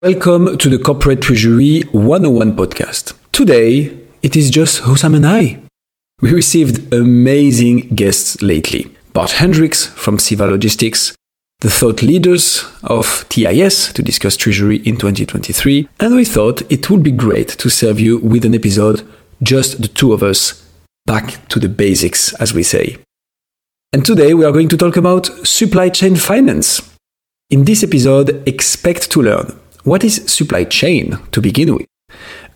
Welcome to the Corporate Treasury 101 podcast. Today, it is just Hussam and I. We received amazing guests lately. Bart Hendriks from CEVA Logistics, the thought leaders of TIS to discuss Treasury in 2023, and we thought it would be great to serve you with an episode, just the two of us, back to the basics, as we say. And today we are going to talk about supply chain finance. In this episode, expect to learn what is supply chain to begin with.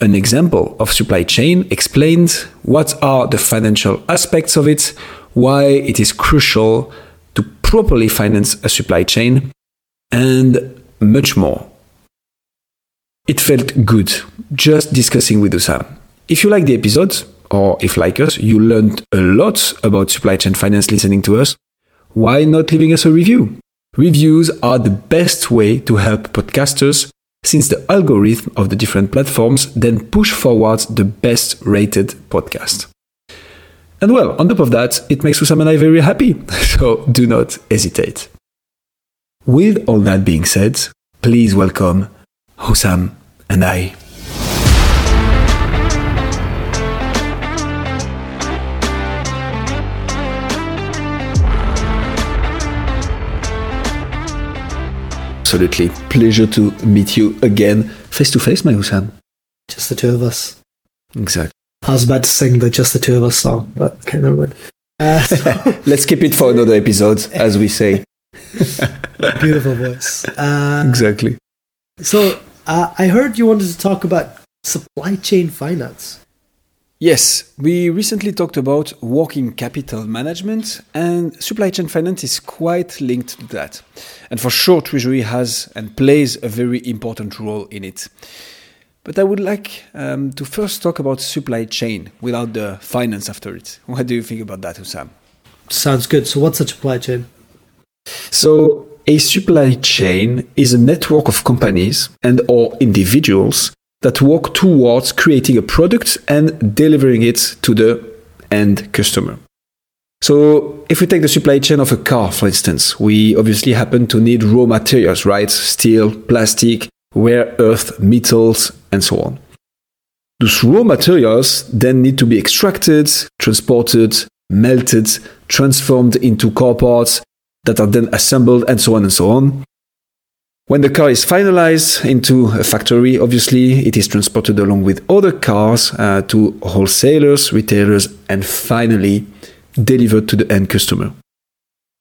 An example of supply chain explains what are the financial aspects of it, why it is crucial to properly finance a supply chain, and much more. It felt good just discussing with Hussam. If you like the episode, or if like us, you learned a lot about supply chain finance listening to us, why not leaving us a review? Reviews are the best way to help podcasters since the algorithm of the different platforms then push forward the best rated podcast. And well, on top of that, it makes Hussam and I very happy, so do not hesitate. With all that being said, please welcome Hussam and I. Absolutely. Pleasure to meet you again face to face, my Hussam. Just the two of us. Exactly. I was about to sing the Just the Two of Us song, but okay, never mind. Uh, so, Let's keep it for another episode, as we say. beautiful voice. Uh, Exactly. so uh, I heard you wanted to talk about supply chain finance. Yes, we recently talked about working capital management, and supply chain finance is quite linked to that. And for sure, Treasury has and plays a very important role in it. But I would like um, to first talk about supply chain without the finance after it. What do you think about that, Hussam? Sounds good. So what's a supply chain? So, a supply chain is a network of companies and or individuals that work towards creating a product and delivering it to the end customer. So, if we take the supply chain of a car, for instance, we obviously happen to need raw materials, right? Steel, plastic, rare earth, metals, and so on. Those raw materials then need to be extracted, transported, melted, transformed into car parts that are then assembled, and so on and so on. When the car is finalized into a factory, obviously it is transported along with other cars uh, to wholesalers, retailers, and finally delivered to the end customer.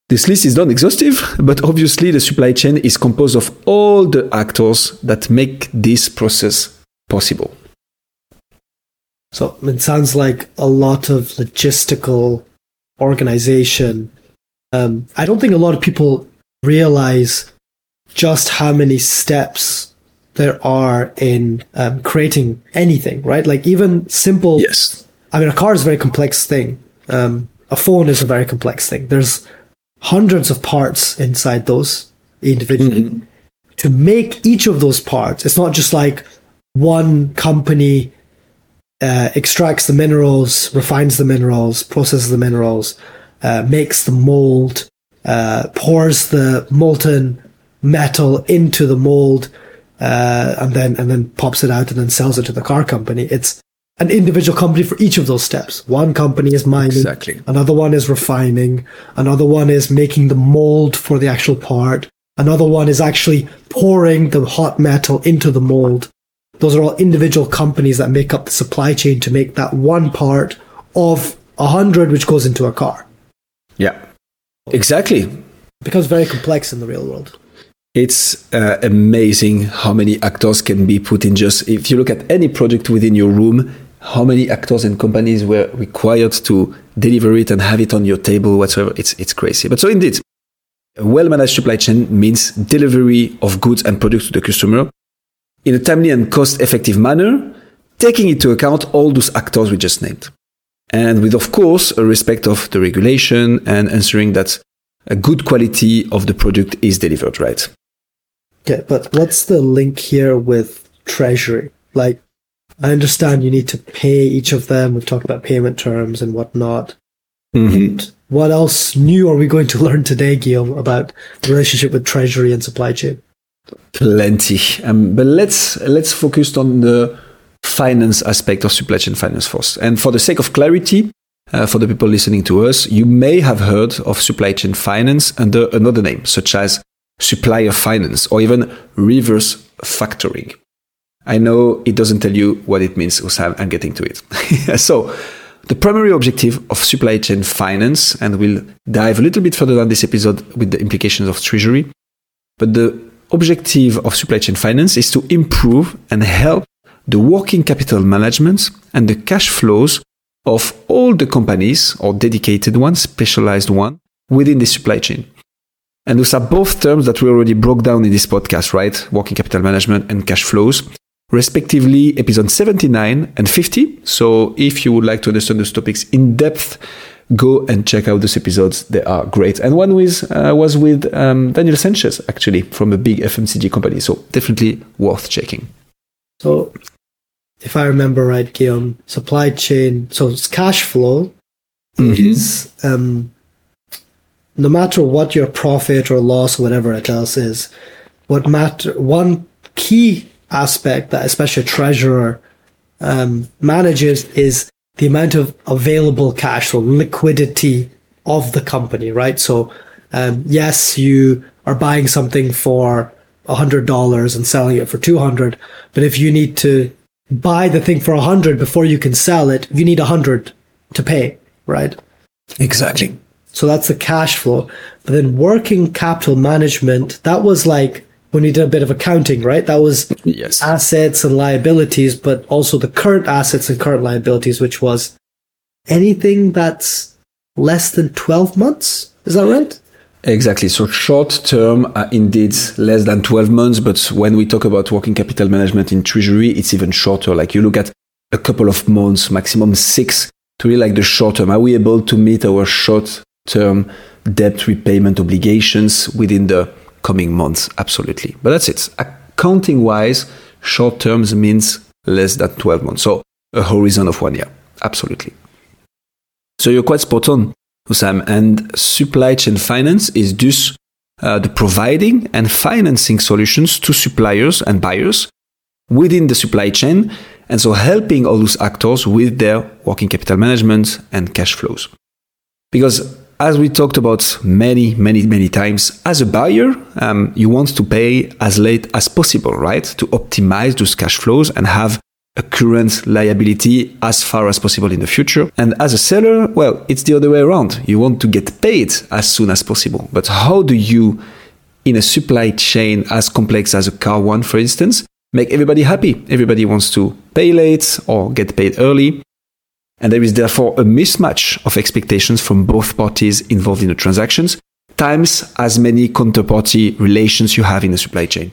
This list is not exhaustive, but obviously the supply chain is composed of all the actors that make this process possible. So it sounds like a lot of logistical organization. Um, I don't think a lot of people realize just how many steps there are in um, creating anything, right? Like even simple Yes. I mean, a car is a very complex thing. Um, a phone is a very complex thing. There's hundreds of parts inside those individually. To make each of those parts, it's not just like one company uh, extracts the minerals, refines the minerals, processes the minerals, uh, makes the mold, uh, pours the molten metal into the mold, uh, and then and then pops it out and then sells it to the car company. It's an individual company for each of those steps. One company is mining, Exactly. another one is refining, another one is making the mold for the actual part, another one is actually pouring the hot metal into the mold. Those are all individual companies that make up the supply chain to make that one part of a hundred which goes into a car. Yeah. Exactly. It becomes very complex in the real world. It's uh, amazing how many actors can be put in just if you look at any project within your room, how many actors and companies were required to deliver it and have it on your table, whatsoever. It's it's crazy. But so indeed, a well-managed supply chain means delivery of goods and products to the customer in a timely and cost-effective manner, taking into account all those actors we just named. And with, of course, a respect of the regulation and ensuring that a good quality of the product is delivered, right? Okay, but what's the link here with treasury? Like, I understand you need to pay each of them. We've talked about payment terms and whatnot. And what else new are we going to learn today, Guillaume, about the relationship with treasury and supply chain? Plenty. Um, but let's let's focus on the finance aspect of supply chain finance first. And for the sake of clarity, uh, for the people listening to us, you may have heard of supply chain finance under another name, such as supplier finance or even reverse factoring. I know it doesn't tell you what it means. I'm getting to it. so, the primary objective of supply chain finance, and we'll dive a little bit further down this episode with the implications of treasury, but the objective of supply chain finance is to improve and help the working capital management and the cash flows of all the companies or dedicated ones, specialized one within the supply chain. And those are both terms that we already broke down in this podcast, right? Working capital management and cash flows, respectively, episode 79 and 50. So if you would like to understand those topics in depth, go and check out those episodes. They are great. And one with, uh, was with um, Daniel Sanchez, actually, from a big FMCG company. So definitely worth checking. So if I remember right, Guillaume, supply chain, so it's cash flow mm-hmm. is um, no matter what your profit or loss or whatever it else is, what matter one key aspect that especially a treasurer um, manages is the amount of available cash or liquidity of the company, right? So, um, yes, you are buying something for a hundred dollars and selling it for two hundred, but if you need to buy the thing for a hundred before you can sell it, you need a hundred to pay, right? Exactly. So that's the cash flow. But then working capital management, that was like when we did a bit of accounting, right? That was yes. assets and liabilities, but also the current assets and current liabilities, which was anything that's less than 12 months. Is that right? Exactly. So short term, uh, indeed, less than 12 months. But when we talk about working capital management in treasury, it's even shorter. Like you look at a couple of months, maximum six, to really like the short term. Are we able to meet our short term debt repayment obligations within the coming months? Absolutely. But that's it. Accounting wise, short terms means less than 12 months. So a horizon of one year. Absolutely. So you're quite spot on. Hussam. And supply chain finance is thus uh, the providing and financing solutions to suppliers and buyers within the supply chain, and so helping all those actors with their working capital management and cash flows. Because as we talked about many, many, many times, as a buyer, um, you want to pay as late as possible, right? To optimize those cash flows and have a current liability as far as possible in the future. And as a seller, well, it's the other way around. You want to get paid as soon as possible. But how do you, in a supply chain as complex as a car one, for instance, make everybody happy? Everybody wants to pay late or get paid early. And there is therefore a mismatch of expectations from both parties involved in the transactions, times as many counterparty relations you have in the supply chain.